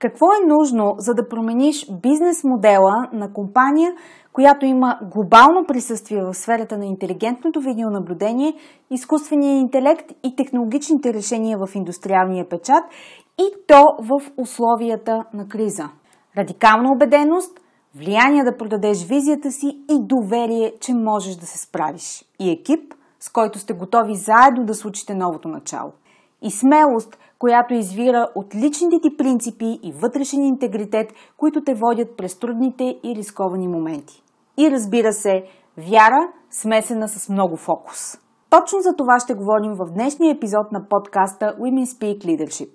Какво е нужно, за да промениш бизнес модела на компания, която има глобално присъствие в сферата на интелигентното видеонаблюдение, изкуствения интелект и технологичните решения в индустриалния печат и то в условията на криза? Радикална убеденост, влияние да продадеш визията си и доверие, че можеш да се справиш. И екип, с който сте готови заедно да случите новото начало. И смелост, която извира от личните ти принципи и вътрешен интегритет, които те водят през трудните и рисковани моменти. И разбира се, вяра, смесена с много фокус. Точно за това ще говорим в днешния епизод на подкаста Women Speak Leadership.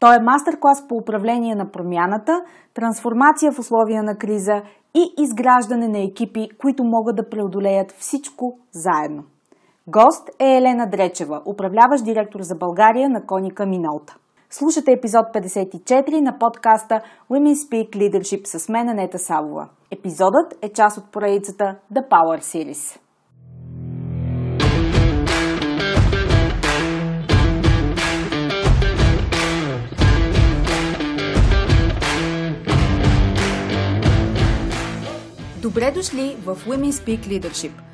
Той е мастер-клас по управление на промяната, трансформация в условия на криза и изграждане на екипи, които могат да преодолеят всичко заедно. Гост е Елена Дречева, управляващ директор за България на Коника Минолта. Слушате епизод 54 на подкаста Women Speak Leadership с мен Анета Савова. Епизодът е част от поредицата The Power Series. Добре дошли в Women Speak Leadership –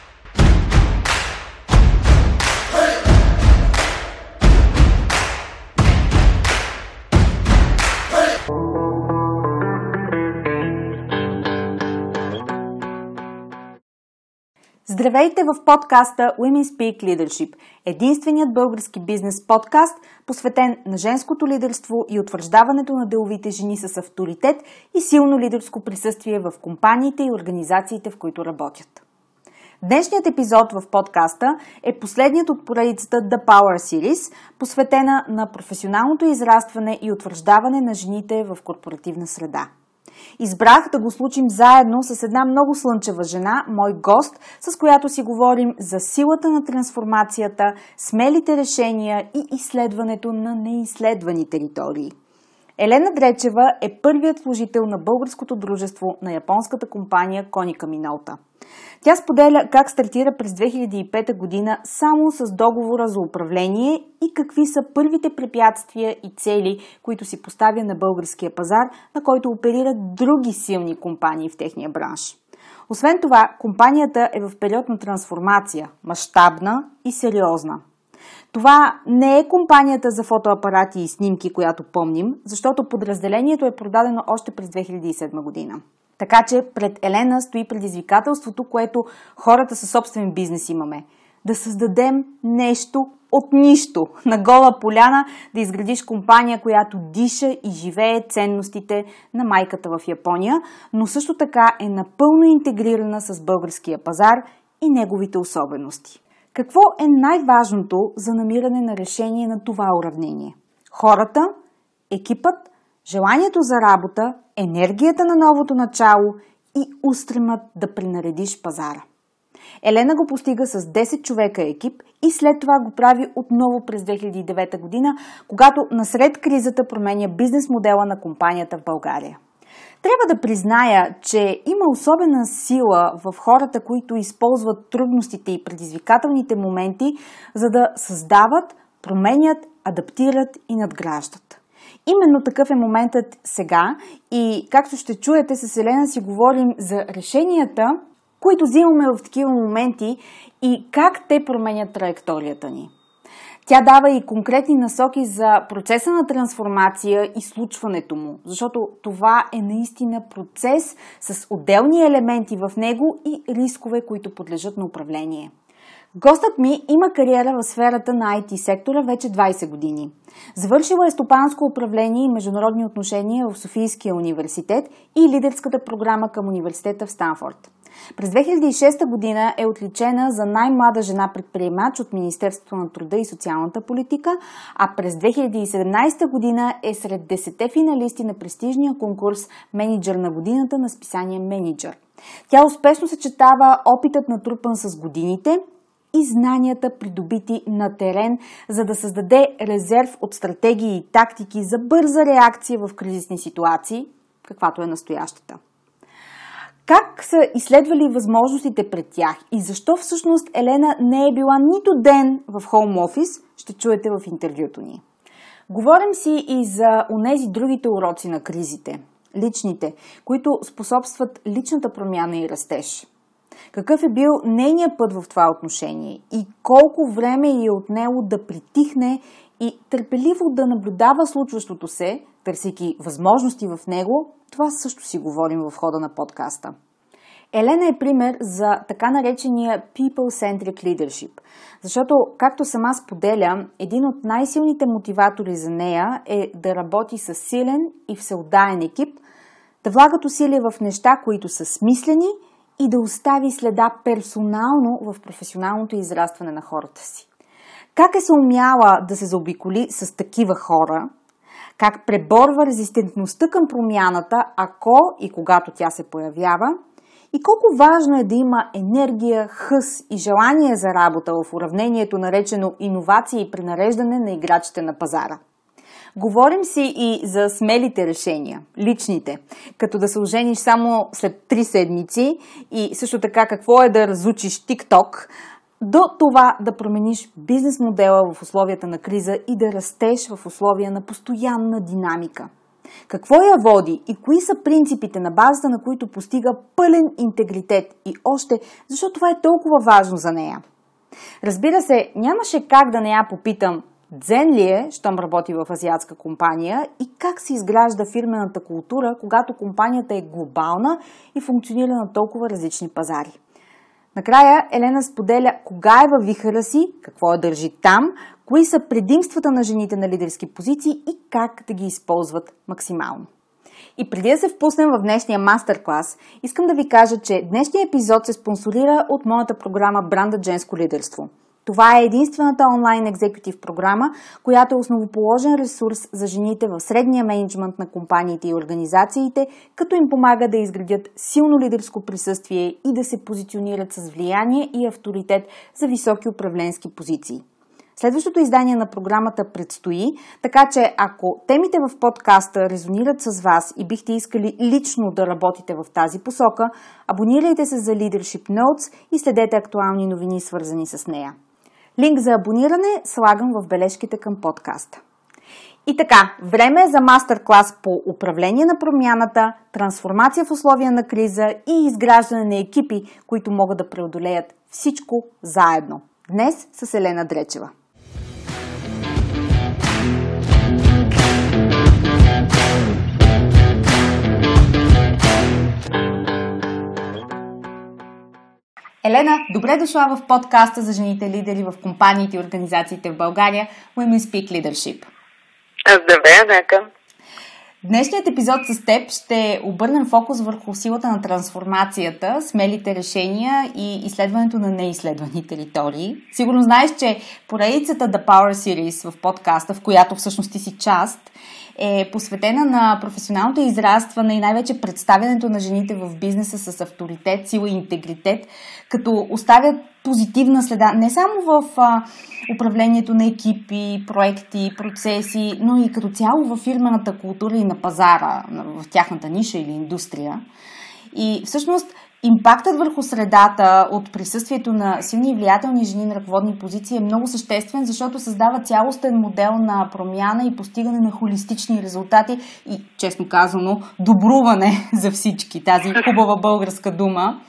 Здравейте в подкаста Women Speak Leadership, единственият български бизнес подкаст, посветен на женското лидерство и утвърждаването на деловите жени с авторитет и силно лидерско присъствие в компаниите и организациите, в които работят. Днешният епизод в подкаста е последният от поредицата The Power Series, посветена на професионалното израстване и утвърждаване на жените в корпоративна среда – Избрах да го случим заедно с една много слънчева жена, мой гост, с която си говорим за силата на трансформацията, смелите решения и изследването на неизследвани територии. Елена Дречева е първият служител на българското дружество на японската компания Коника Минолта. Тя споделя как стартира през 2005 година само с договора за управление и какви са първите препятствия и цели, които си поставя на българския пазар, на който оперират други силни компании в техния бранш. Освен това, компанията е в период на трансформация, мащабна и сериозна – това не е компанията за фотоапарати и снимки, която помним, защото подразделението е продадено още през 2007 година. Така че пред Елена стои предизвикателството, което хората със собствен бизнес имаме. Да създадем нещо от нищо, на гола поляна, да изградиш компания, която диша и живее ценностите на майката в Япония, но също така е напълно интегрирана с българския пазар и неговите особености. Какво е най-важното за намиране на решение на това уравнение? Хората, екипът, желанието за работа, енергията на новото начало и устремът да принаредиш пазара. Елена го постига с 10 човека екип и след това го прави отново през 2009 година, когато насред кризата променя бизнес модела на компанията в България. Трябва да призная, че има особена сила в хората, които използват трудностите и предизвикателните моменти, за да създават, променят, адаптират и надграждат. Именно такъв е моментът сега и както ще чуете с Елена си говорим за решенията, които взимаме в такива моменти и как те променят траекторията ни. Тя дава и конкретни насоки за процеса на трансформация и случването му, защото това е наистина процес с отделни елементи в него и рискове, които подлежат на управление. Гостът ми има кариера в сферата на IT сектора вече 20 години. Завършила е стопанско управление и международни отношения в Софийския университет и лидерската програма към университета в Станфорд. През 2006 година е отличена за най-млада жена предприемач от Министерството на труда и социалната политика, а през 2017 година е сред 10 финалисти на престижния конкурс Менеджер на годината на списание Менеджер. Тя успешно съчетава опитът на трупан с годините и знанията придобити на терен, за да създаде резерв от стратегии и тактики за бърза реакция в кризисни ситуации, каквато е настоящата. Как са изследвали възможностите пред тях и защо всъщност Елена не е била нито ден в хоум офис, ще чуете в интервюто ни. Говорим си и за онези другите уроци на кризите, личните, които способстват личната промяна и растеж. Какъв е бил нейният път в това отношение и колко време е отнело да притихне и търпеливо да наблюдава случващото се, търсейки възможности в него, това също си говорим в хода на подкаста. Елена е пример за така наречения People-Centric Leadership, защото, както сама споделя, един от най-силните мотиватори за нея е да работи с силен и всеотдаен екип, да влагат усилия в неща, които са смислени и да остави следа персонално в професионалното израстване на хората си. Как е се умяла да се заобиколи с такива хора – как преборва резистентността към промяната, ако и когато тя се появява, и колко важно е да има енергия, хъс и желание за работа в уравнението наречено иновация и пренареждане на играчите на пазара. Говорим си и за смелите решения, личните, като да се ожениш само след три седмици и също така какво е да разучиш TikTok, до това да промениш бизнес модела в условията на криза и да растеш в условия на постоянна динамика. Какво я води и кои са принципите на базата, на които постига пълен интегритет и още, защо това е толкова важно за нея? Разбира се, нямаше как да не я попитам дзен ли е, щом работи в азиатска компания и как се изгражда фирмената култура, когато компанията е глобална и функционира на толкова различни пазари. Накрая Елена споделя кога е във вихъра си, какво я държи там, кои са предимствата на жените на лидерски позиции и как да ги използват максимално. И преди да се впуснем в днешния мастер-клас, искам да ви кажа, че днешния епизод се спонсорира от моята програма Бранда Женско лидерство – това е единствената онлайн екзекутив програма, която е основоположен ресурс за жените в средния менеджмент на компаниите и организациите, като им помага да изградят силно лидерско присъствие и да се позиционират с влияние и авторитет за високи управленски позиции. Следващото издание на програмата предстои, така че ако темите в подкаста резонират с вас и бихте искали лично да работите в тази посока, абонирайте се за Leadership Notes и следете актуални новини, свързани с нея. Линк за абониране слагам в бележките към подкаста. И така, време е за мастер-клас по управление на промяната, трансформация в условия на криза и изграждане на екипи, които могат да преодолеят всичко заедно. Днес с Елена Дречева. Елена, добре дошла в подкаста за жените лидери в компаниите и организациите в България Women Speak Leadership. Здравей, Нека! Днешният епизод с теб ще обърнем фокус върху силата на трансформацията, смелите решения и изследването на неизследвани територии. Сигурно знаеш, че поредицата The Power Series в подкаста, в която всъщност ти си част, е посветена на професионалното израстване и най-вече представянето на жените в бизнеса с авторитет, сила и интегритет, като оставят позитивна следа не само в а, управлението на екипи, проекти, процеси, но и като цяло в фирмената култура и на пазара, в тяхната ниша или индустрия. И всъщност Импактът върху средата от присъствието на силни и влиятелни жени на ръководни позиции е много съществен, защото създава цялостен модел на промяна и постигане на холистични резултати и, честно казано, добруване за всички. Тази хубава българска дума.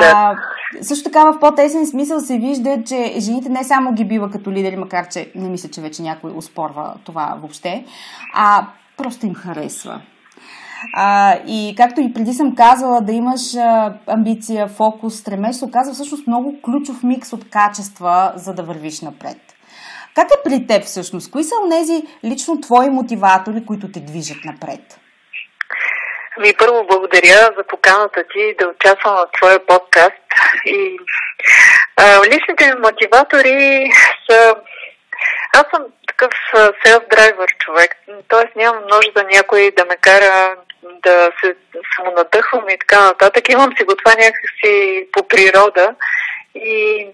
Да. А, също така в по-тесен смисъл се вижда, че жените не само ги бива като лидери, макар че не мисля, че вече някой успорва това въобще, а просто им харесва. А, и както и преди съм казала, да имаш а, амбиция, фокус, стремеж, се оказва всъщност много ключов микс от качества, за да вървиш напред. Как е при теб всъщност? Кои са тези лично твои мотиватори, които те движат напред? Ми първо благодаря за поканата ти да участвам в твоя подкаст. И а, личните ми мотиватори са... Аз съм такъв селф-драйвер човек, т.е. нямам нужда някой да ме кара да се самонадъхвам и така нататък. Имам си го това някакси по природа и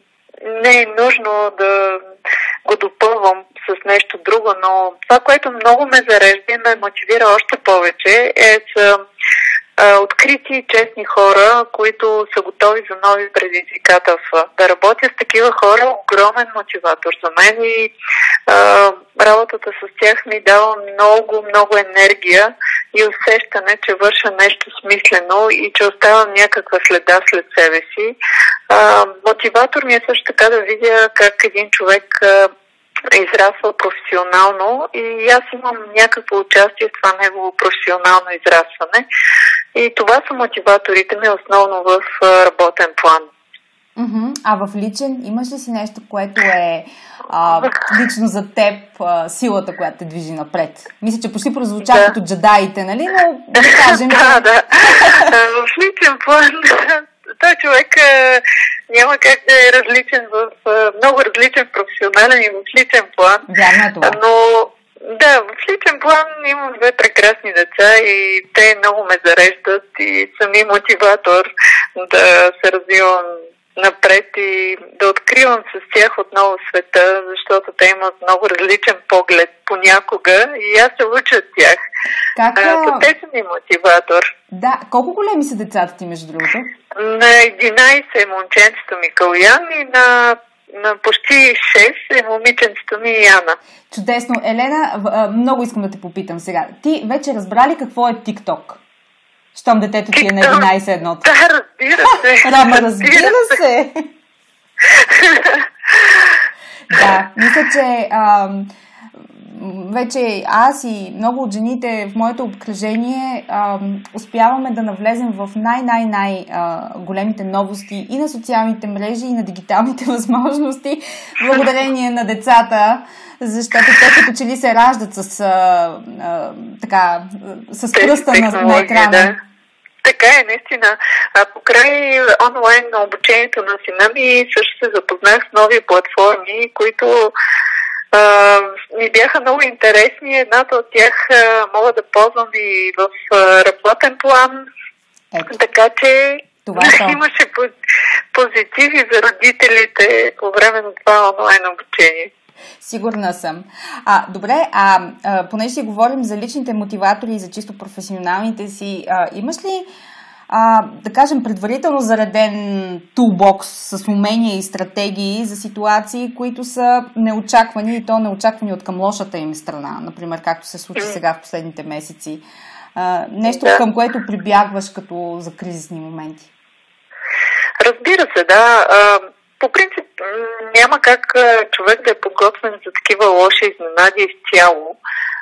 не е нужно да го допълвам с нещо друго, но това, което много ме зарежда и ме мотивира още повече е с открити и честни хора, които са готови за нови предизвикателства. Да работя с такива хора е огромен мотиватор за мен и а, работата с тях ми дава много, много енергия и усещане, че върша нещо смислено и че оставам някаква следа след себе си. А, мотиватор ми е също така да видя как един човек а, е израствал професионално и аз имам някакво участие в това негово професионално израстване. И това са мотиваторите ми основно в работен план. А в личен имаш ли си нещо, което е а, лично за теб а, силата, която те движи напред? Мисля, че почти прозвуча да. като джедаите, нали? Но да кажем, да, да. в личен план той човек а, няма как да е различен в а, много различен професионален и в личен план. Вярно е това. Но да, в личен план имам две прекрасни деца и те много ме зареждат и са ми мотиватор да се развивам напред и да откривам с тях отново света, защото те имат много различен поглед понякога и аз се уча от тях. Как, а, те са ми мотиватор. Да, колко големи са децата ти, между другото? На 11 е момченцето ми Калян и на на почти 6 е момиченцето ми Яна. Чудесно. Елена, много искам да те попитам сега. Ти вече разбра ли какво е ТикТок? Щом детето ти е на 11 едното. Да, разбира се. Рама, разбира се. да, мисля, че ам, вече аз и много от жените в моето обкръжение а, успяваме да навлезем в най-най-най големите новости и на социалните мрежи, и на дигиталните възможности, благодарение на децата, защото те като че ли се раждат с, а, а, така, с пръста на, на екрана. Да. Така е, наистина. А, покрай онлайн на обучението на сина ми също се запознах с нови платформи, които а, ми бяха много интересни. Едната от тях а, мога да ползвам и в а, работен план. Ето. Така че това е имаше позитиви за родителите по време на това онлайн обучение. Сигурна съм. А, добре, а, а понеже си говорим за личните мотиватори и за чисто професионалните си, а, имаш ли а, да кажем, предварително зареден тулбокс с умения и стратегии за ситуации, които са неочаквани и то неочаквани от към лошата им страна, например, както се случи сега в последните месеци. А, нещо, да. към което прибягваш като за кризисни моменти. Разбира се, да. По принцип няма как човек да е подготвен за такива лоши изненади изцяло.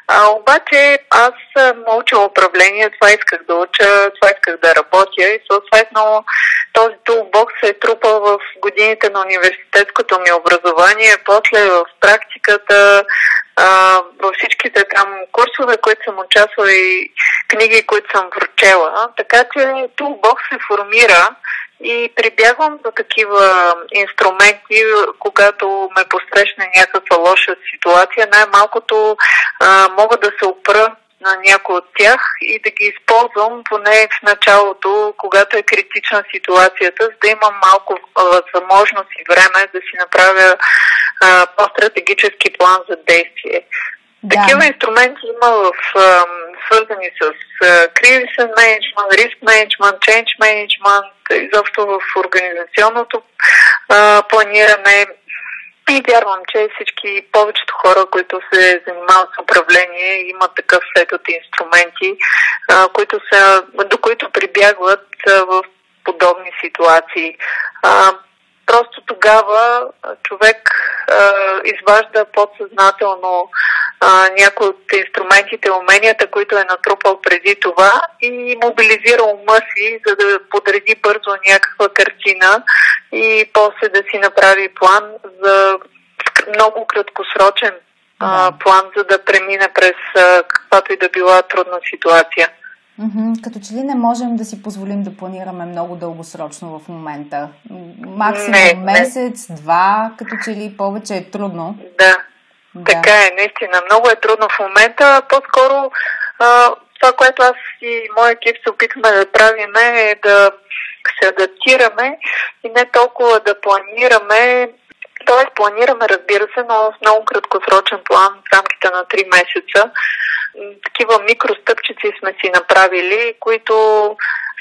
А, обаче аз съм управление, това исках да уча, това исках да работя и съответно този тулбокс се е трупал в годините на университетското ми образование, после в практиката, а, във всичките там курсове, които съм участвала и книги, които съм прочела. Така че тулбокс се формира и прибягвам до такива инструменти, когато ме посрещне някаква лоша ситуация. Най-малкото а, мога да се опра на някой от тях и да ги използвам поне в началото, когато е критична ситуацията, за да имам малко възможност и време да си направя а, по-стратегически план за действие. Такива инструменти има в, свързани с кризисен менеджмент, риск менеджмент, change менеджмент, изобщо в организационното планиране. И вярвам, че всички, повечето хора, които се занимават с управление, имат такъв сет от инструменти, които са, до които прибягват в подобни ситуации. Просто тогава човек а, изважда подсъзнателно а, някои от инструментите, уменията, които е натрупал преди това и мобилизира ума си, за да подреди бързо някаква картина и после да си направи план за много краткосрочен а, план, за да премине през а, каквато и да била трудна ситуация. Mm-hmm. Като че ли не можем да си позволим да планираме много дългосрочно в момента? Максимум не, месец, не. два, като че ли повече е трудно. Да. да. Така е, наистина. Много е трудно в момента. По-скоро а, това, което аз и моя екип се опитваме да правим е да се адаптираме и не толкова да планираме Тоест, планираме, разбира се, но в много краткосрочен план, в рамките на 3 месеца. Такива микростъпчици сме си направили, които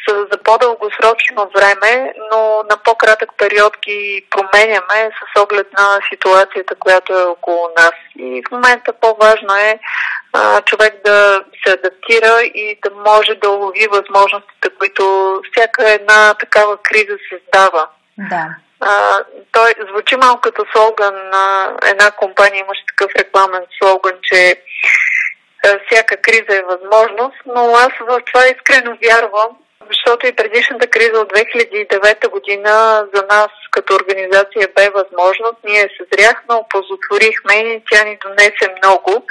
са за по-дългосрочно време, но на по-кратък период ги променяме с оглед на ситуацията, която е около нас. И в момента по-важно е а, човек да се адаптира и да може да лови възможностите, които всяка една такава криза създава. Да. А, той звучи малко като слоган на една компания, имаше такъв рекламен слоган, че всяка криза е възможност, но аз в това искрено вярвам, защото и предишната криза от 2009 година за нас като организация бе възможност. Ние съзряхме, опозотворихме и тя ни донесе много.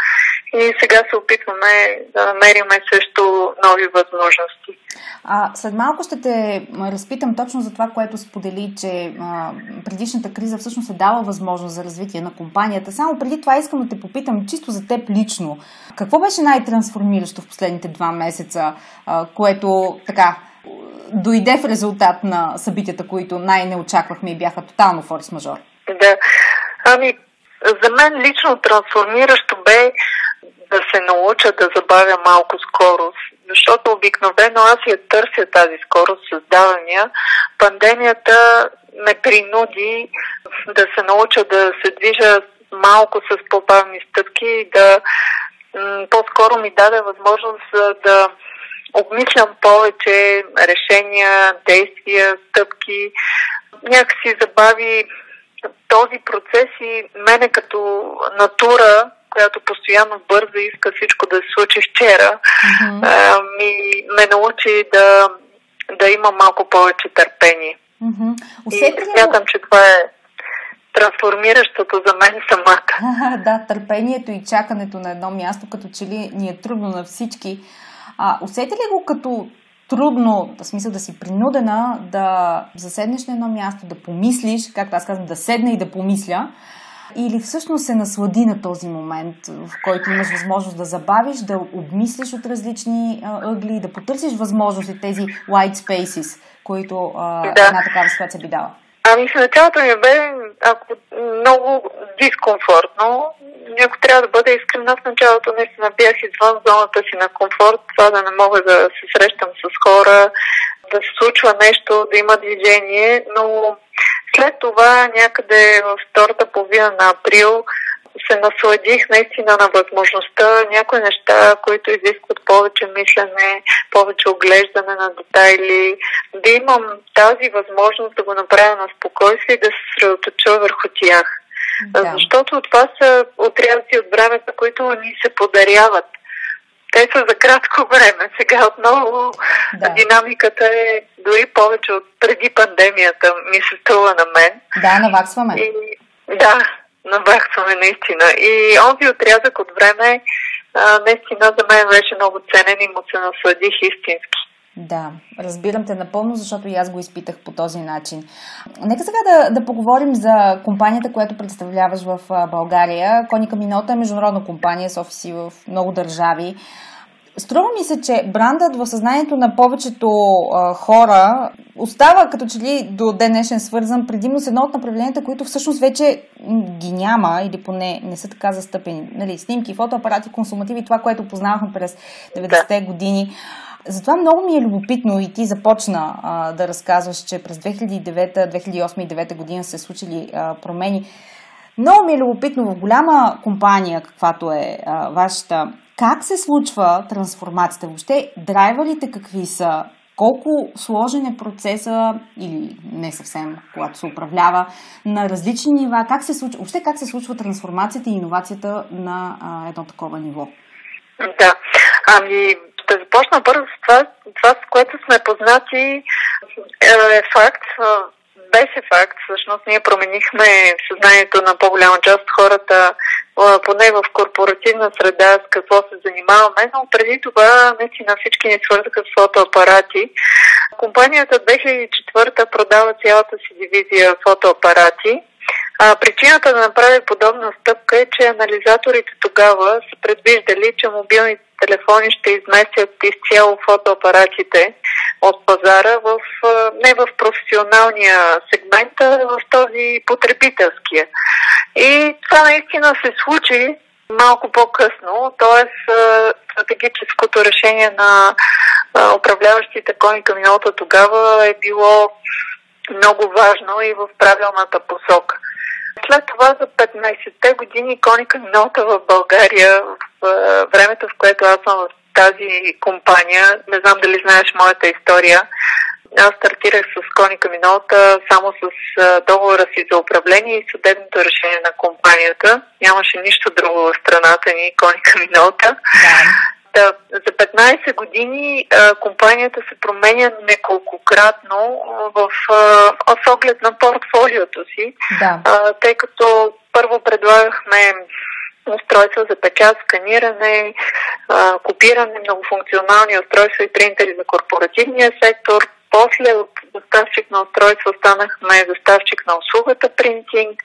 И сега се опитваме да намериме също нови възможности. А, след малко ще те разпитам точно за това, което сподели, че а, предишната криза всъщност е дала възможност за развитие на компанията. Само преди това искам да те попитам чисто за теб лично. Какво беше най-трансформиращо в последните два месеца, а, което така дойде в резултат на събитията, които най-не очаквахме и бяха тотално форс-мажор? Да. Ами, за мен лично трансформиращо бе да се науча да забавя малко скорост, защото обикновено аз я търся тази скорост, създавания. Пандемията ме принуди да се науча да се движа малко с по-бавни стъпки и да по-скоро ми даде възможност да обмислям повече решения, действия, стъпки. Някакси забави този процес и мене като натура, която постоянно бърза и иска всичко да се случи вчера, mm-hmm. ми, ме научи да, да има малко повече търпение. Mm-hmm. И смятам, че това е трансформиращото за мен самата. да, търпението и чакането на едно място, като че ли ни е трудно на всички. А, усети ли го като трудно, в смисъл да си принудена да заседнеш на едно място, да помислиш, както аз казвам, да седна и да помисля, или всъщност се наслади на този момент, в който имаш възможност да забавиш, да обмислиш от различни ъгли, да потърсиш възможности, тези white spaces, които а, да. една такава ситуация би дала? Ами в началото ми бе ако, много дискомфортно. Ако трябва да бъда искрена, в началото наистина бях извън зоната си на комфорт, това да не мога да се срещам с хора, да се случва нещо, да има движение, но след това някъде в втората половина на април се насладих наистина на възможността някои неща, които изискват повече мислене, повече оглеждане на детайли, да имам тази възможност да го направя на спокойствие и да се средоточа върху тях. Да. Защото това са отрязъци от времето, които ни се подаряват. Те са за кратко време. Сега отново да. динамиката е дори повече от преди пандемията, ми се струва на мен. Да, наваксваме. И, да, наваксваме наистина. И онзи отрязък от време а, наистина за мен беше много ценен и му се насладих истински. Да, разбирам те напълно, защото и аз го изпитах по този начин. Нека сега да, да поговорим за компанията, която представляваш в България. Коника Минота е международна компания с офиси в много държави. Струва ми се, че брандът в съзнанието на повечето а, хора остава като че ли до ден днешен свързан предимно с едно от направленията, които всъщност вече ги няма или поне не са така застъпени. Нали, снимки, фотоапарати, консумативи, това, което познавахме през 90-те години. Затова много ми е любопитно и ти започна а, да разказваш, че през 2009, 2008 и 2009 година се случили а, промени. Много ми е любопитно в голяма компания, каквато е а, вашата, как се случва трансформацията? Въобще, драйверите какви са? колко сложен е процеса или не съвсем, когато се управлява на различни нива, как се случва, въобще как се случва трансформацията и иновацията на а, едно такова ниво? Да, ами ще започна първо с това, това с което сме познати е факт, беше факт. Всъщност ние променихме съзнанието на по-голяма част от хората, поне в корпоративна среда, с какво се занимаваме, но преди това наистина всички ни свързаха с фотоапарати. Компанията 2004 продава цялата си дивизия фотоапарати. А, причината да направи подобна стъпка е, че анализаторите тогава са предвиждали, че мобилните телефони ще изместят изцяло фотоапаратите от пазара в, не в професионалния сегмент, а в този потребителския. И това наистина се случи малко по-късно, т.е. стратегическото решение на управляващите коника миналата тогава е било много важно и в правилната посока. След това за 15-те години коника миналата в България, в времето в което аз съм в тази компания. Не знам дали знаеш моята история. Аз стартирах с Коника Минолта само с договора си за управление и съдебното решение на компанията. Нямаше нищо друго в страната ни Коника Минолта. Да. За 15 години а, компанията се променя неколкократно в, а, в оглед на портфолиото си, да. а, тъй като първо предлагахме устройства за печат, сканиране, а, копиране, многофункционални устройства и принтери за корпоративния сектор. После от доставчик на устройства станахме доставчик на услугата принтинг.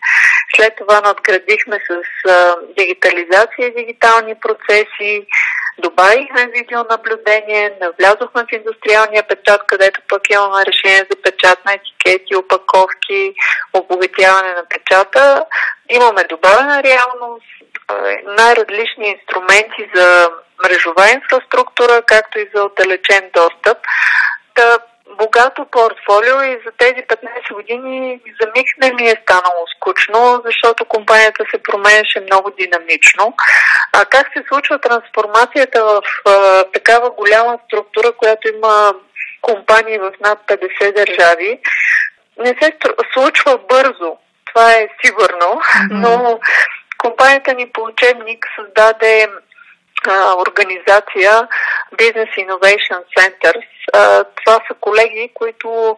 След това надградихме с а, дигитализация и дигитални процеси. Добавихме видеонаблюдение, навлязохме в индустриалния печат, където пък имаме решение за печат на етикети, опаковки, оповетяване на печата. Имаме добавена реалност, най-различни инструменти за мрежова инфраструктура, както и за отдалечен достъп. Та, богато портфолио и за тези 15 години за миг не ми е станало скучно, защото компанията се променяше много динамично. А как се случва трансформацията в а, такава голяма структура, която има компании в над 50 държави? Не се случва бързо, това е сигурно, но Компанията ни по учебник създаде организация Business Innovation Centers. Това са колеги, които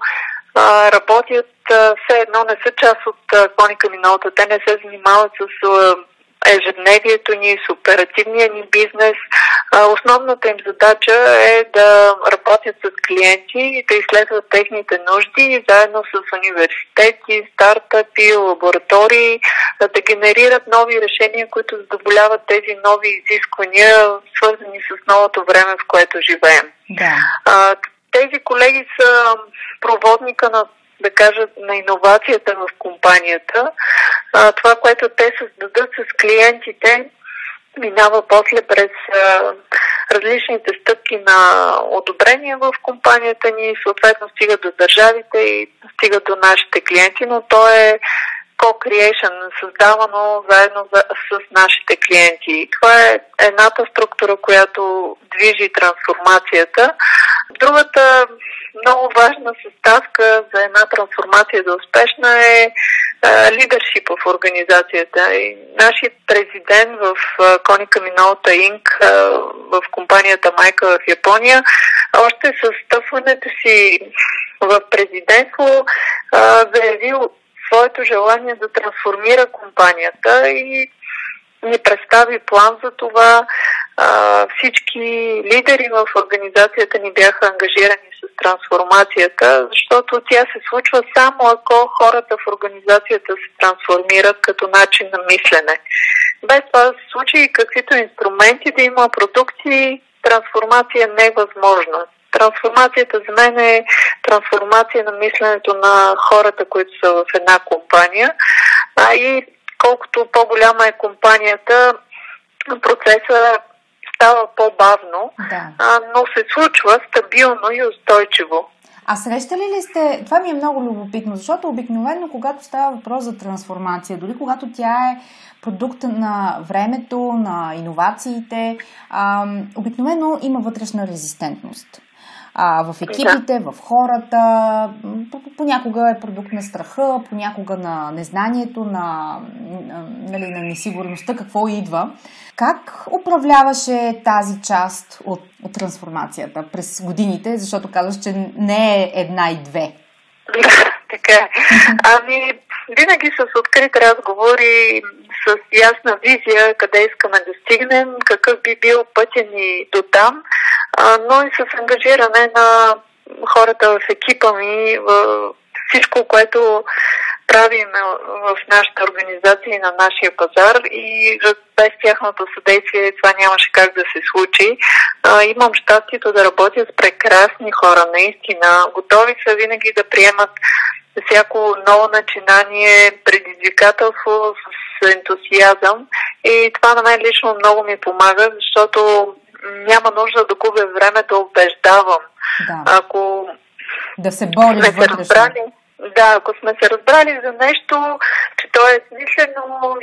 работят все едно, не са част от Коника Миналата. Те не се занимават с ежедневието ни, с оперативния ни бизнес. Основната им задача е да работят с клиенти, да изследват техните нужди заедно с университети, стартъпи, лаборатории, да генерират нови решения, които задоволяват тези нови изисквания, свързани с новото време, в което живеем. Да. Тези колеги са проводника на да кажа, на иновацията в компанията. А, това, което те създадат с клиентите, минава после през различните стъпки на одобрение в компанията ни, съответно стига до държавите и стига до нашите клиенти, но то е co-creation, създавано заедно за, с нашите клиенти. Това е едната структура, която движи трансформацията. Другата много важна съставка за една трансформация е успешна е лидершип в организацията. И нашият президент в Коника Минолта Инк в компанията Майка в Япония още с стъпването си в президентство заявил своето желание да трансформира компанията и ни представи план за това. Всички лидери в организацията ни бяха ангажирани с трансформацията, защото тя се случва само ако хората в организацията се трансформират като начин на мислене. Без това да се случи каквито инструменти да има продукти, трансформация не е възможна. Трансформацията за мен е трансформация на мисленето на хората, които са в една компания. А и колкото по-голяма е компанията, процесът става по-бавно, да. а, но се случва стабилно и устойчиво. А срещали ли сте, това ми е много любопитно, защото обикновено, когато става въпрос за трансформация, дори когато тя е продукт на времето, на иновациите, обикновено има вътрешна резистентност. А, в екипите, в хората. Понякога е продукт на страха, понякога на незнанието, на, нали, на несигурността, какво идва. Как управляваше тази част от, от трансформацията през годините, защото казваш, че не е една и две? Така е. Ами, винаги с открит разговори, с ясна визия къде искаме да стигнем, какъв би бил пътя ни до там, но и с ангажиране на хората в екипа ми, всичко, което правим в нашата организация и на нашия пазар и без тяхното съдействие това нямаше как да се случи. Имам щастието да работя с прекрасни хора, наистина. Готови са винаги да приемат всяко ново начинание, предизвикателство с ентусиазъм и това на мен лично много ми помага, защото няма нужда да губя време да убеждавам. Да. Ако да се бориш сме се разбрали, да, ако сме се разбрали за нещо, че то е смислено,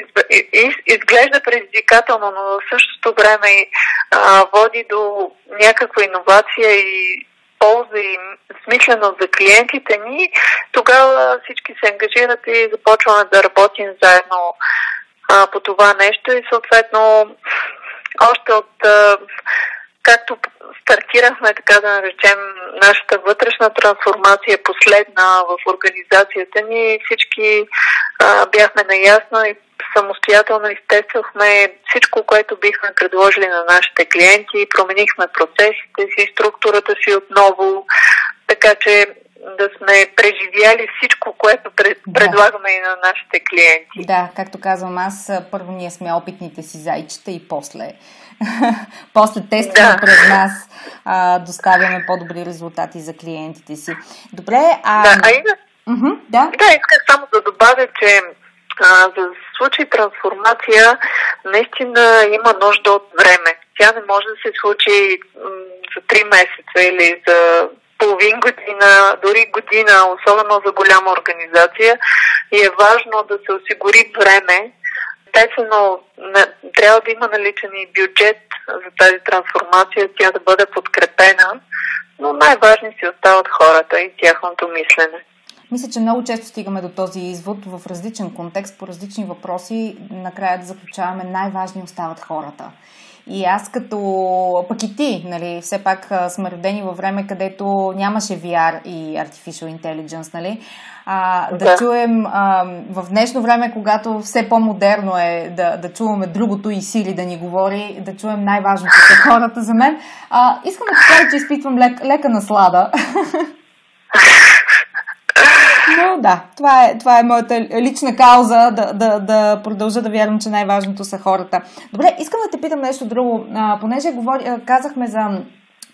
изглежда предизвикателно, но в същото време а, води до някаква иновация и полза и смислено за клиентите ни, тогава всички се ангажират и започваме да работим заедно а, по това нещо и съответно още от както стартирахме, така да наречем, нашата вътрешна трансформация последна в организацията ни, всички а, бяхме наясно и самостоятелно изтествахме всичко, което бихме предложили на нашите клиенти, променихме процесите си, структурата си отново, така че да сме преживяли всичко, което пред, да. предлагаме и на нашите клиенти. Да, както казвам аз, първо ние сме опитните си зайчета и после после тестваме да. пред нас а, доставяме по-добри резултати за клиентите си. Добре, а... Да, а и. Uh-huh, да. да, исках само да добавя, че а, за случай трансформация наистина има нужда от време. Тя не може да се случи м- за 3 месеца или за половин година, дори година, особено за голяма организация. И е важно да се осигури време. Естествено, трябва да има наличен и бюджет за тази трансформация, тя да бъде подкрепена, но най-важни си остават хората и тяхното мислене. Мисля, че много често стигаме до този извод в различен контекст, по различни въпроси. Накрая да заключаваме, най-важни остават хората. И аз като, пък и ти, нали, все пак сме родени във време, където нямаше VR и Artificial Intelligence, нали, а, да, да чуем а, в днешно време, когато все по-модерно е да, да чуваме другото и сили да ни говори, да чуем най-важното за хората за мен. А, искам да кажа, че изпитвам лек, лека наслада. Да, това е, това е моята лична кауза да, да, да продължа да вярвам, че най-важното са хората. Добре, искам да те питам нещо друго. А, понеже говори, казахме за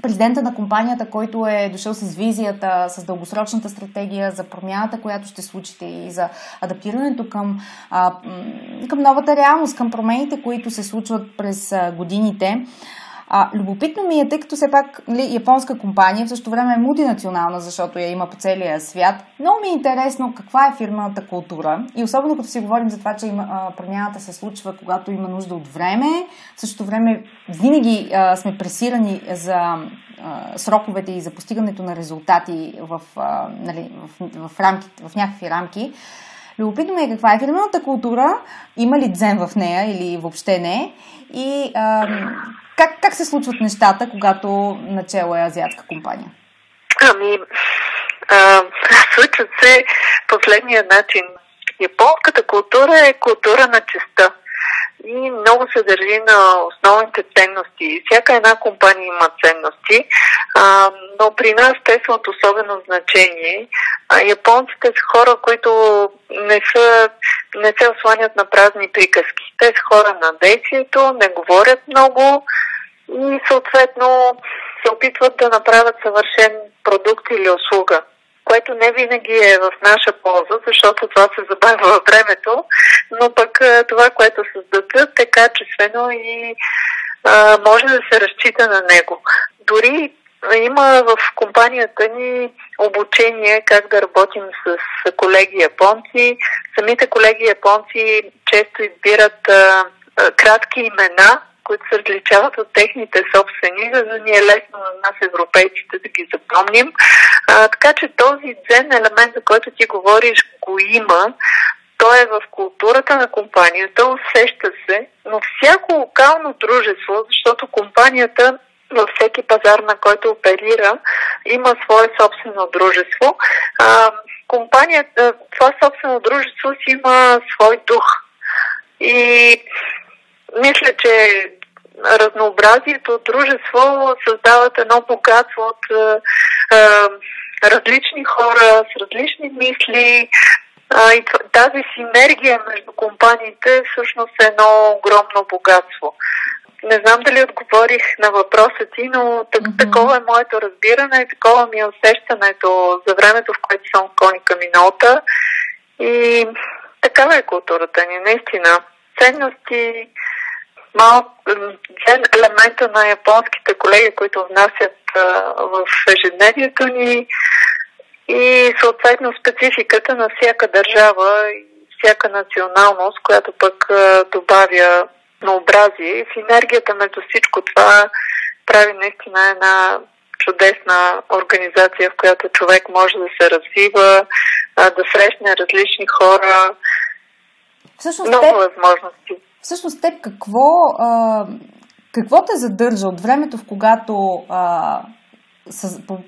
президента на компанията, който е дошъл с визията, с дългосрочната стратегия за промяната, която ще случите и за адаптирането към, а, към новата реалност, към промените, които се случват през годините. А, любопитно ми е, тъй като все пак ли, японска компания в същото време е мултинационална, защото я има по целия свят. Много ми е интересно каква е фирмената култура и особено като си говорим за това, че има, а, промяната се случва, когато има нужда от време. В същото време винаги а, сме пресирани за а, сроковете и за постигането на резултати в, а, нали, в, в, рамки, в някакви рамки. Любопитно е каква е фирмената култура, има ли дзен в нея или въобще не и а, как, как се случват нещата, когато начало е азиатска компания? Ами, а, случват се последния начин. Японската култура е култура на честа и много се държи на основните ценности. Всяка една компания има ценности, а, но при нас те са от особено значение. А, японците са хора, които не, са, не се осланят на празни приказки. Те са хора на действието, не говорят много и съответно се опитват да направят съвършен продукт или услуга което не винаги е в наша полза, защото това се забавя във времето, но пък това, което създадат е качествено и а, може да се разчита на него. Дори има в компанията ни обучение как да работим с колеги японци. Самите колеги японци често избират а, а, кратки имена, които се различават от техните собствени, за да ни е лесно на нас, европейците, да ги запомним. А, така че този дзен елемент, за който ти говориш, го има. Той е в културата на компанията, усеща се, но всяко локално дружество, защото компанията във всеки пазар, на който оперира, има свое собствено дружество. А, компанията, това собствено дружество си има свой дух. И мисля, че разнообразието дружество създават едно богатство от а, а, различни хора с различни мисли. А, и тази синергия между компаниите всъщност е едно огромно богатство. Не знам дали отговорих на въпроса ти, но mm-hmm. такова е моето разбиране, такова ми е усещането за времето, в което съм в Коника Минота. И такава е културата ни, наистина. Ценности, малко елемента на японските колеги, които внасят а, в ежедневието ни и съответно спецификата на всяка държава и всяка националност, която пък а, добавя разнообразие и синергията между всичко това прави наистина една чудесна организация, в която човек може да се развива, да срещне различни хора. Всъщност, Много теб, възможности. Всъщност, теб какво, а, какво те задържа от времето, в когато а,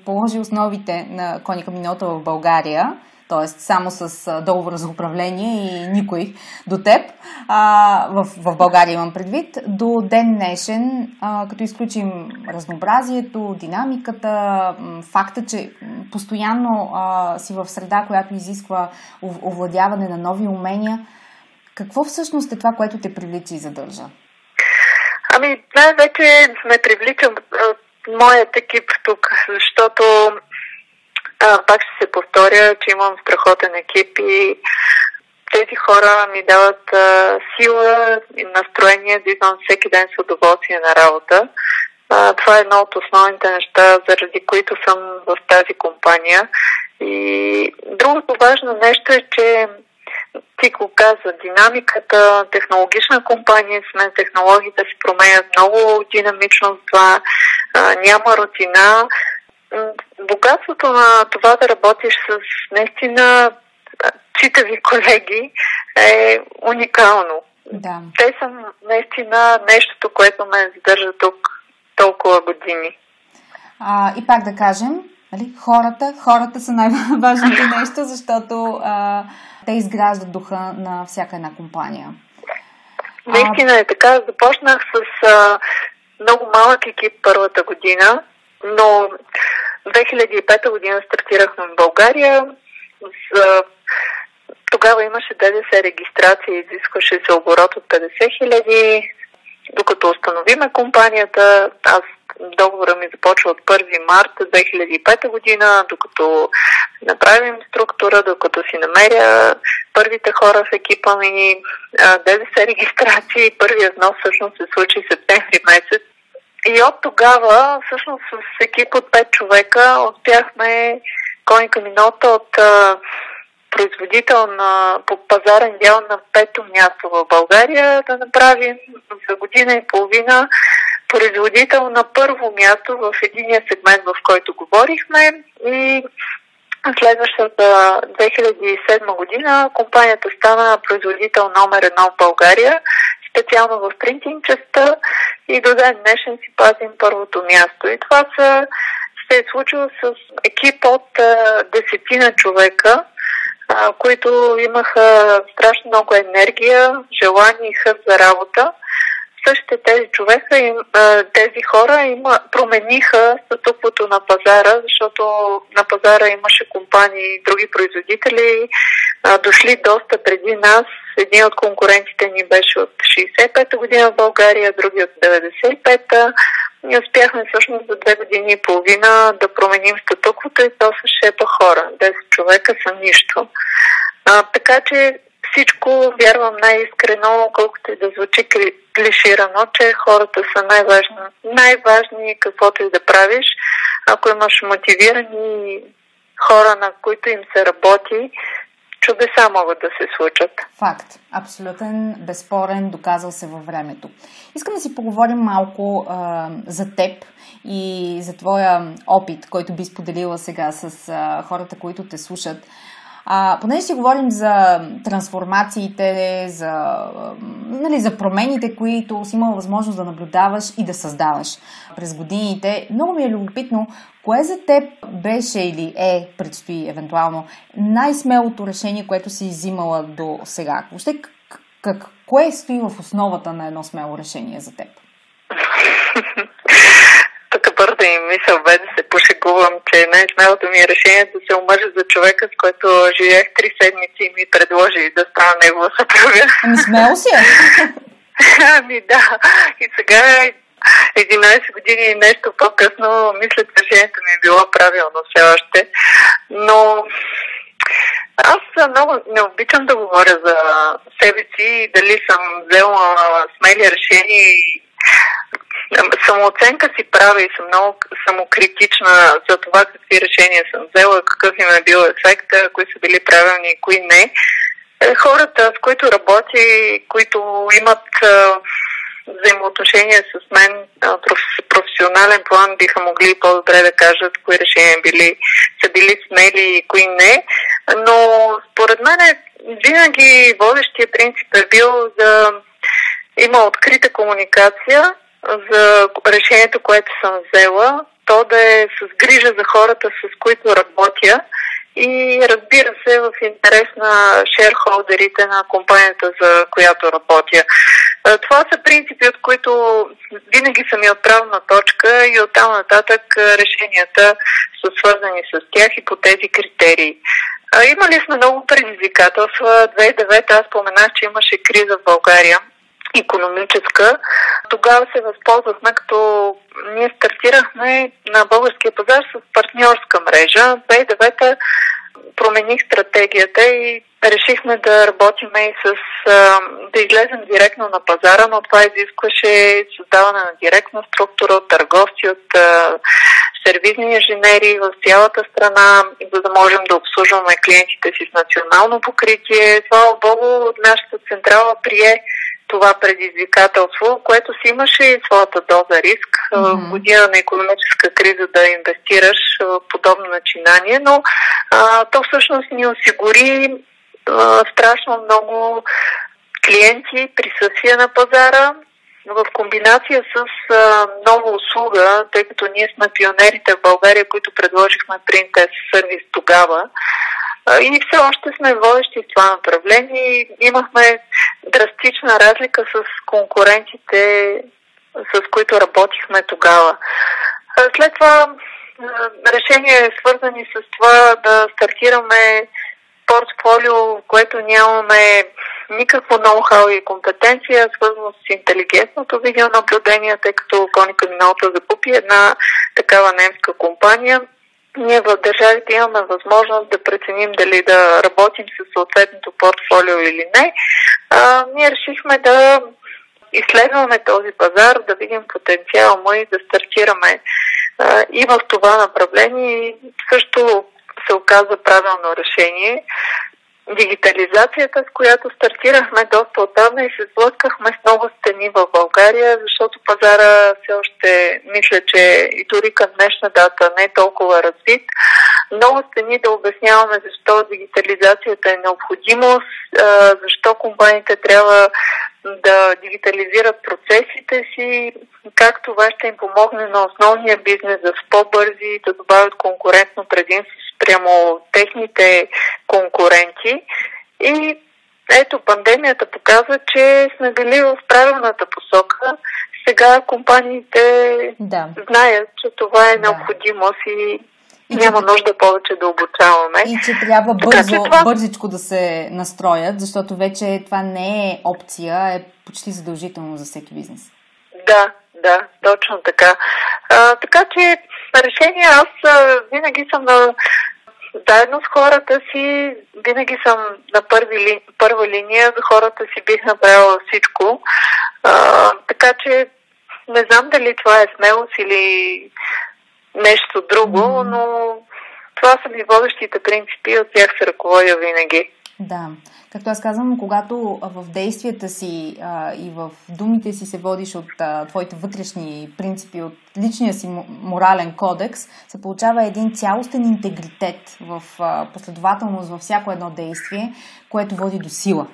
положи основите на Коника Минота в България т.е. само с договор за управление и никой до теб, а, в, в България имам предвид, до ден днешен, а, като изключим разнообразието, динамиката, факта, че постоянно а, си в среда, която изисква овладяване на нови умения, какво всъщност е това, което те привлича и задържа? Ами, най-вече ме привлича моят екип тук, защото а, пак ще се повторя, че имам страхотен екип и тези хора ми дават а, сила и настроение да идвам всеки ден с удоволствие на работа. А, това е едно от основните неща, заради които съм в тази компания. И другото важно нещо е, че ти го каза, динамиката, технологична компания сме, технологиите се променят много динамично, това а, няма рутина богатството на това да работиш с наистина читави колеги е уникално. Да. Те са наистина нещото, което ме задържа тук толкова години. А, и пак да кажем, нали, хората, хората са най-важното нещо, защото а, те изграждат духа на всяка една компания. Наистина е така. Започнах с а, много малък екип първата година, но 2005 година стартирахме в България. За... Тогава имаше ДДС регистрация, изискваше се оборот от 50 хиляди. Докато установиме компанията, аз договора ми започва от 1 марта 2005 година, докато направим структура, докато си намеря първите хора в екипа ми, ДДС регистрация и първият внос всъщност се случи септември месец и от тогава, всъщност с екип от 5 човека, успяхме Коника Минота от а, производител на, по пазарен дял на пето място в България да направим за година и половина производител на първо място в единия сегмент, в който говорихме. И следващата 2007 година компанията стана производител номер едно в България специално в принтинг частта и до ден днешен си пазим първото място. И това са, се е случило с екип от а, десетина човека, а, които имаха страшно много енергия, желание и хъст за работа. Същите тези човека, им, тези хора им промениха статуквото на пазара, защото на пазара имаше компании други производители, дошли доста преди нас. Един от конкурентите ни беше от 65-та година в България, други от 95-та. Ние успяхме всъщност за две години и половина да променим статуквото и то с 6 хора. 10 човека са нищо. А, така че всичко вярвам най-искрено, колкото и да звучи клиширано, че хората са най-важни, най-важни каквото и да правиш. Ако имаш мотивирани хора, на които им се работи, чудеса могат да се случат. Факт. Абсолютен, безспорен, доказал се във времето. Искам да си поговорим малко а, за теб и за твоя опит, който би споделила сега с а, хората, които те слушат. А, понеже си говорим за трансформациите, за, нали, за промените, които си имал възможност да наблюдаваш и да създаваш през годините, много ми е любопитно, кое за теб беше или е, предстои евентуално, най-смелото решение, което си взимала до сега? Въобще, как, кое стои в основата на едно смело решение за теб? Бърза и мисъл бе да се пошегувам, че най-смелото ми е решение да се омъжа за човека, с който живеех три седмици и ми предложи да стана негова съпруга. Ами смело си е. ами да. И сега 11 години и нещо по-късно, мисля, че решението ми е било правилно все още. Но аз много не обичам да говоря за себе си и дали съм взела смели решения и самооценка си правя и съм много самокритична за това какви решения съм взела, какъв им е бил ефект, кои са били правилни и кои не. Е, хората, с които работя и които имат взаимоотношения с мен професионален план биха могли по-добре да кажат кои решения били, са били смели и кои не. Но според мен винаги водещия принцип е бил да има открита комуникация за решението, което съм взела, то да е с грижа за хората, с които работя и разбира се в интерес на шерхолдерите на компанията, за която работя. Това са принципи, от които винаги са ми отправна точка и оттам нататък решенията са свързани с тях и по тези критерии. Имали сме много предизвикателства. 2009 аз споменах, че имаше криза в България економическа. Тогава се възползвахме, като ние стартирахме на българския пазар с партньорска мрежа. 2009 промених стратегията и решихме да работиме и с да излезем директно на пазара, но това изискваше създаване на директна структура от търговци, от сервизни инженери в цялата страна, за да можем да обслужваме клиентите си с национално покритие. Слава Богу, нашата централа прие това предизвикателство, което си имаше и своята доза риск. Mm-hmm. Година на економическа криза да инвестираш в подобно начинание, но а, то всъщност ни осигури а, страшно много клиенти, присъствие на пазара, в комбинация с а, нова услуга, тъй като ние сме пионерите в България, които предложихме принтес сервис тогава, и все още сме водещи в това направление. Имахме драстична разлика с конкурентите, с които работихме тогава. След това решение е свързани с това да стартираме портфолио, в което нямаме никакво ноу-хау и компетенция, свързано с интелигентното видеонаблюдение, тъй като Коника миналата закупи една такава немска компания – ние в държавите имаме възможност да преценим дали да работим с съответното портфолио или не. А, ние решихме да изследваме този пазар, да видим потенциал му и да стартираме а, и в това направление. И също се оказа правилно решение дигитализацията, с която стартирахме доста отдавна и се сблъскахме с много стени в България, защото пазара все още мисля, че и дори към днешна дата не е толкова развит. Много стени да обясняваме защо дигитализацията е необходимост, защо компаниите трябва да дигитализират процесите си, как това ще им помогне на основния бизнес да с по-бързи да добавят конкурентно предимство спрямо техните конкуренти. И ето, пандемията показва, че сме били в правилната посока. Сега компаниите да. знаят, че това е да. необходимост и и Няма че... нужда повече да обучаваме. И че трябва бързо, така, че това... бързичко да се настроят, защото вече това не е опция, е почти задължително за всеки бизнес. Да, да, точно така. А, така че решение аз а, винаги съм на заедно с хората си, винаги съм на първи ли, първа линия, за хората си бих направила всичко. А, така че не знам дали това е смелост или нещо друго, но това са ми водещите принципи, от тях се ръководя винаги. Да, както аз казвам, когато в действията си а, и в думите си се водиш от а, твоите вътрешни принципи, от личния си морален кодекс, се получава един цялостен интегритет в а, последователност във всяко едно действие, което води до сила.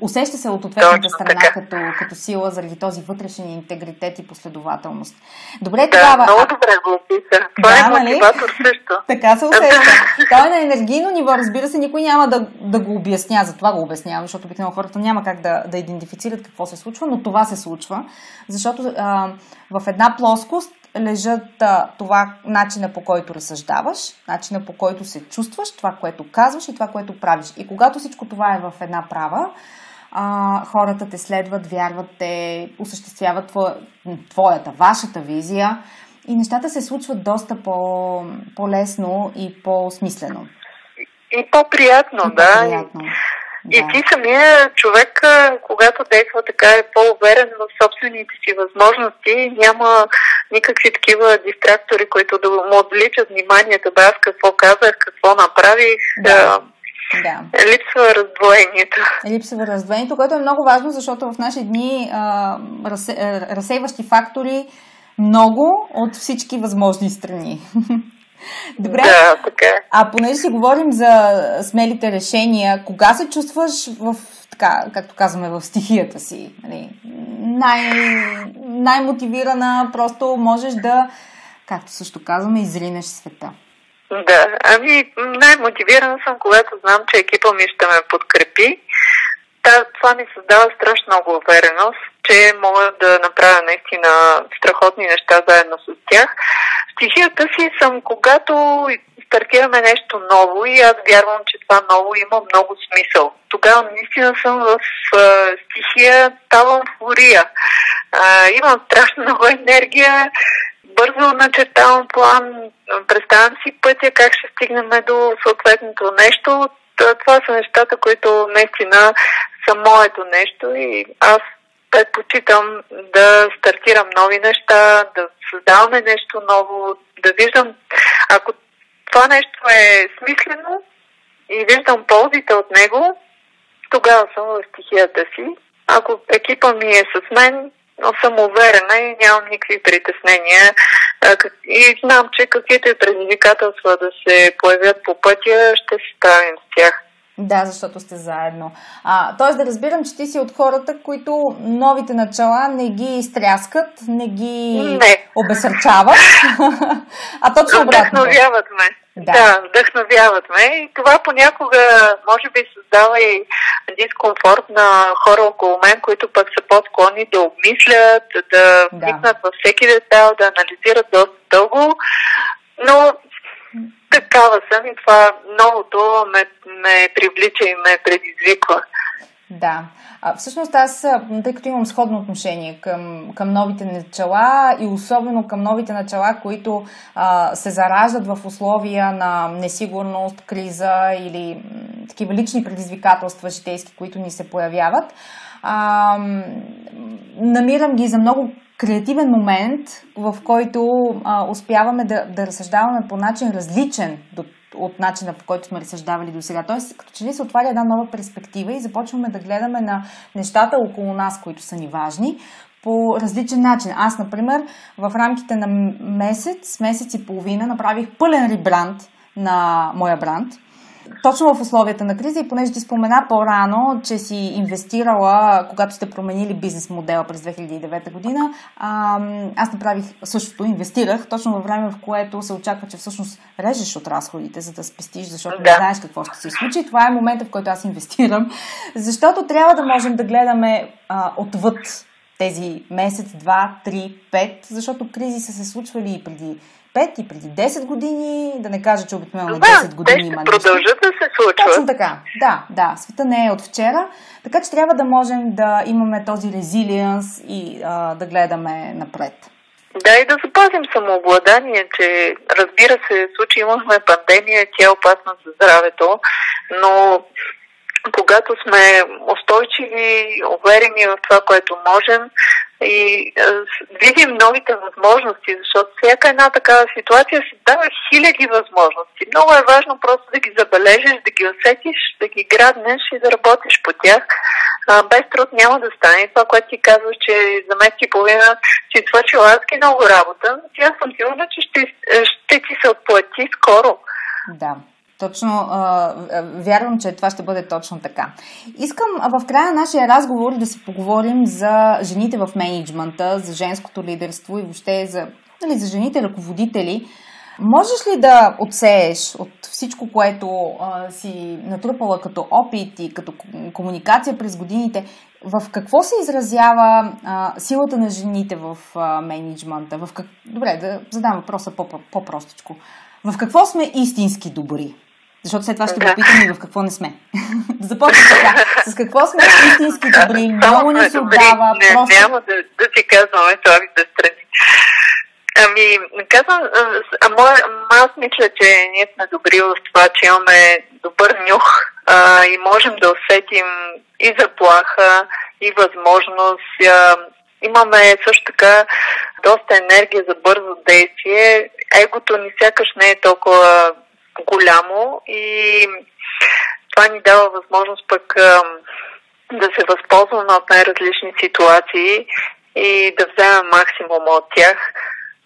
Усеща се от ответната страна като, като сила заради този вътрешен интегритет и последователност. Добре, да, тогава. Много добре го описа. Това да, е мотиватор нали? също. така се усеща. Това е на енергийно ниво, разбира се, никой няма да, да го обясня, за това го обяснявам, защото обикновено хората няма как да, да идентифицират какво се случва, но това се случва, защото а, в една плоскост лежат а, това начина по който разсъждаваш, начина по който се чувстваш, това, което казваш и това, което правиш. И когато всичко това е в една права, а, хората те следват, вярват, те осъществяват твоя, твоята, вашата визия и нещата се случват доста по, по-лесно и по-смислено. И по-приятно, и да. По-приятно. Да. И ти самия човек, когато действа така е по-уверен в собствените си възможности, няма никакви такива дистрактори, които да му отвличат вниманието, да аз какво казах, какво направих. Да. Да. Липсва раздвоението. Липсва раздвоението, което е много важно, защото в наши дни а, разсе, разсейващи фактори много от всички възможни страни. Добре. Да, така. Е. А понеже си говорим за смелите решения, кога се чувстваш в, така, както казваме, в стихията си? Нали? Най, най-мотивирана, просто можеш да, както също казваме, изринеш света. Да, ами най-мотивирана съм, когато знам, че екипа ми ще ме подкрепи. Та, това ми създава страшно много увереност, че мога да направя наистина страхотни неща заедно с тях. Стихията си съм, когато стартираме нещо ново и аз вярвам, че това ново има много смисъл. Тогава наистина съм в стихия, ставам в урия. А, имам страшно много енергия, бързо начертавам план, представям си пътя, как ще стигнем до съответното нещо. Това са нещата, които наистина са моето нещо и аз предпочитам да стартирам нови неща, да създаваме нещо ново, да виждам, ако това нещо е смислено и виждам ползите от него, тогава съм в стихията си. Ако екипа ми е с мен, но съм уверена и нямам никакви притеснения. И знам, че каквито и предизвикателства да се появят по пътя, ще се справим с тях. Да, защото сте заедно. А, тоест да разбирам, че ти си от хората, които новите начала не ги изтряскат, не ги не. обесърчават, а точно обратно. Вдъхновяват ме. Да. да, вдъхновяват ме и това понякога може би създава и дискомфорт на хора около мен, които пък са по-склонни да обмислят, да вникнат да. във всеки детайл, да анализират доста дълго, но такава съм и това новото ме, ме привлича и ме предизвиква. Да. А, всъщност аз, тъй като имам сходно отношение към, към новите начала и особено към новите начала, които а, се зараждат в условия на несигурност, криза или такива лични предизвикателства житейски, които ни се появяват, а, намирам ги за много креативен момент, в който а, успяваме да, да разсъждаваме по начин различен до, от начина по който сме разсъждавали до сега. Тоест, като че ли се отваря една нова перспектива и започваме да гледаме на нещата около нас, които са ни важни, по различен начин. Аз, например, в рамките на месец, месец и половина направих пълен ребранд на моя бранд – точно в условията на криза и понеже ти спомена по-рано, че си инвестирала, когато сте променили бизнес модела през 2009 година, аз направих същото, инвестирах точно във време, в което се очаква, че всъщност режеш от разходите, за да спестиш, защото да. не знаеш какво ще се случи. Това е момента, в който аз инвестирам, защото трябва да можем да гледаме а, отвъд тези месец, два, три, пет, защото кризи са се случвали и преди 5 и преди 10 години, да не кажа, че обикновено да, 10 години те ще има продължат да се случват. Точно така. Да, да. Света не е от вчера, така че трябва да можем да имаме този резилиенс и а, да гледаме напред. Да, и да запазим самообладание, че разбира се, в случай имахме пандемия, тя е опасна за здравето, но когато сме устойчиви, уверени в това, което можем, и видим новите възможности, защото всяка една такава ситуация се дава хиляди възможности. Много е важно просто да ги забележиш, да ги усетиш, да ги граднеш и да работиш по тях. А, без труд няма да стане. Това, което ти казваш, че за месец и половина си свършила адски много работа, тя съм сигурна, че ще, ще ти се отплати скоро. Да. Точно, вярвам, че това ще бъде точно така. Искам в края на нашия разговор да си поговорим за жените в менеджмента, за женското лидерство и въобще за, нали, за жените ръководители. Можеш ли да отсееш от всичко, което а, си натрупала като опит и като комуникация през годините, в какво се изразява а, силата на жените в а, менеджмента? В как... Добре, да задам въпроса по-простичко. В какво сме истински добри? Защото след това ще го питам и в какво не сме. да започнем така. С какво сме истински добри, много ни се отдава. Не, просто... Няма да, да си казваме слабите страни. Ами, казвам, а, моя, аз мисля, че ние сме добри в това, че имаме добър нюх а, и можем да усетим и заплаха, и възможност. А, имаме също така доста енергия за бързо действие. Егото ни сякаш не е толкова голямо и това ни дава възможност пък да се възползваме от най-различни ситуации и да вземем максимума от тях.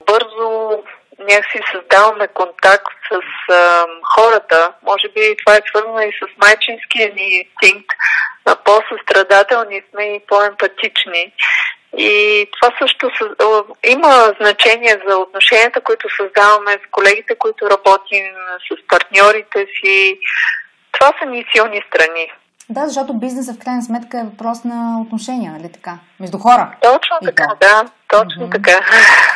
Бързо някакси създаваме контакт с а, хората. Може би това е свързано и с майчинския ни инстинкт. По-състрадателни сме и по-емпатични. И това също има значение за отношенията, които създаваме с колегите, които работим, с партньорите си. Това са ни силни страни. Да, защото бизнесът в крайна сметка е въпрос на отношения, нали така? Между хора. Точно и така, то. да. Точно mm-hmm. така.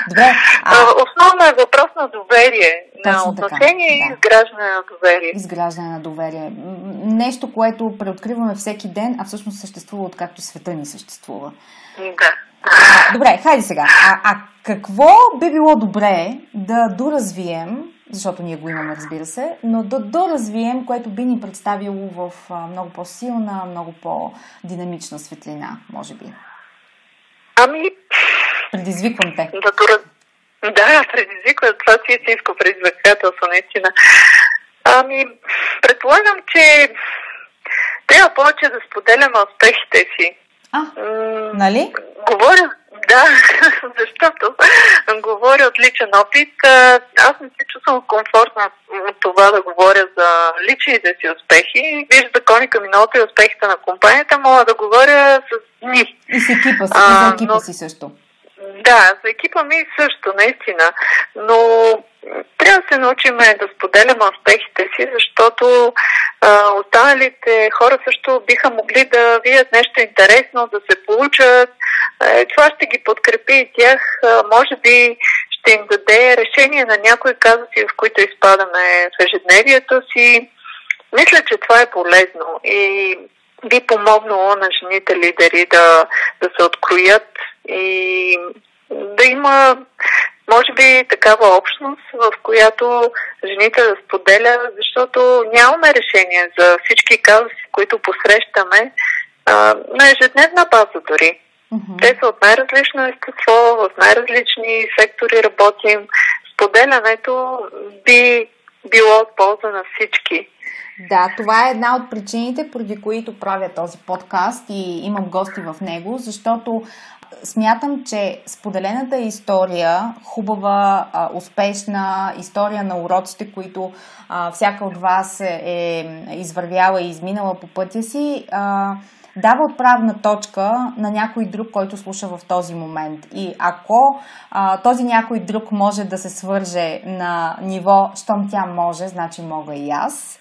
Добре. А... Основно е въпрос на доверие, Точно на отношение така, и да. изграждане на доверие. Изграждане на доверие. Нещо, което преоткриваме всеки ден, а всъщност съществува откакто света ни съществува. Да. Добре, хайде сега. А, а какво би било добре да доразвием, защото ние го имаме, разбира се, но да доразвием, което би ни представило в много по-силна, много по-динамична светлина, може би? Ами... Предизвиквам те. Да, дораз... да предизвиквам. Това си е истинско предизвикателство, наистина. Ами, предполагам, че трябва повече да споделяме успехите си. А, нали? Говоря, да, защото говоря от личен опит. Аз не се чувствам комфортна от това да говоря за личните си успехи. Виж законика миналото и успехите на компанията, мога да говоря с дни. И с екипа си, а, и за екипа но... си също. Да, за екипа ми също, наистина. Но трябва да се научим да споделяме успехите си, защото а, останалите хора също биха могли да видят нещо интересно, да се получат. А, това ще ги подкрепи и тях. А, може би ще им даде решение на някои казуси, в които изпадаме в ежедневието си. Мисля, че това е полезно и би помогнало на жените лидери да, да се откроят и да има, може би, такава общност, в която жените да споделят, защото нямаме решение за всички казуси, които посрещаме а, на ежедневна база дори. Mm-hmm. Те са от най-различно естество, в най-различни сектори работим. Споделянето би било от полза на всички. Да, това е една от причините, поради които правя този подкаст и имам гости в него, защото смятам, че споделената история, хубава, успешна история на уроците, които всяка от вас е, е извървяла и изминала по пътя си, дава отправна точка на някой друг, който слуша в този момент. И ако този някой друг може да се свърже на ниво, щом тя може, значи мога и аз,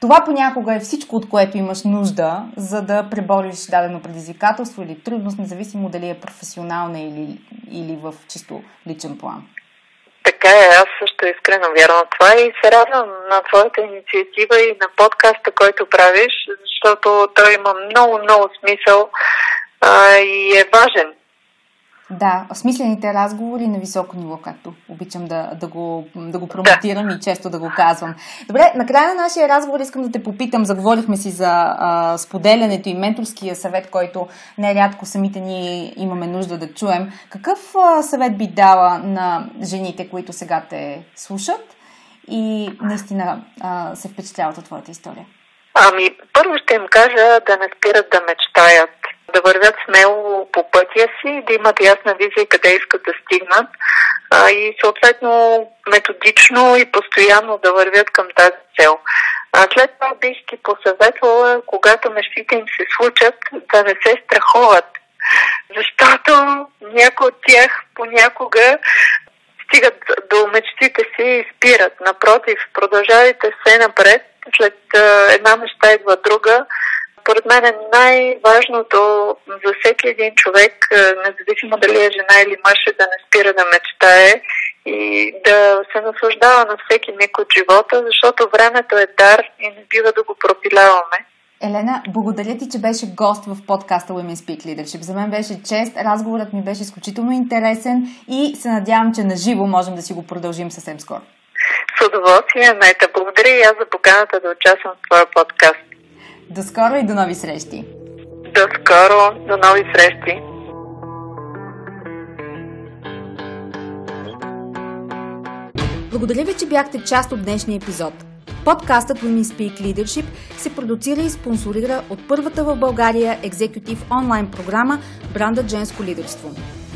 това понякога е всичко, от което имаш нужда, за да пребориш дадено предизвикателство или трудност, независимо дали е професионална или, или в чисто личен план. Така е, аз също искрено вярвам в това и се радвам на твоята инициатива и на подкаста, който правиш, защото той има много, много смисъл а, и е важен. Да, смислените разговори на високо ниво, както обичам да, да, го, да го промотирам да. и често да го казвам. Добре, накрая на нашия разговор искам да те попитам, заговорихме си за а, споделянето и менторския съвет, който нерядко самите ние имаме нужда да чуем. Какъв а, съвет би дала на жените, които сега те слушат и наистина а, се впечатляват от твоята история? Ами, първо ще им кажа да не спират да мечтаят да вървят смело по пътя си, да имат ясна визия къде искат да стигнат а, и съответно методично и постоянно да вървят към тази цел. А след това бих ги посъветвала, когато мечтите им се случат, да не се страхуват, защото някои от тях понякога стигат до мечтите си и спират. Напротив, продължавайте все напред. След една мечта идва друга според мен е най-важното за всеки един човек, е, независимо дали е жена или мъж, е да не спира да мечтае и да се наслаждава на всеки миг от живота, защото времето е дар и не бива да го пропиляваме. Елена, благодаря ти, че беше гост в подкаста Women Speak Leadership. За мен беше чест, разговорът ми беше изключително интересен и се надявам, че наживо можем да си го продължим съвсем скоро. С удоволствие, Мета. Благодаря и аз за поканата да участвам в твоя подкаст. До скоро и до нови срещи! До скоро, до нови срещи! Благодаря ви, че бяхте част от днешния епизод. Подкастът Women Speak Leadership се продуцира и спонсорира от първата в България екзекутив онлайн програма Бранда Женско лидерство.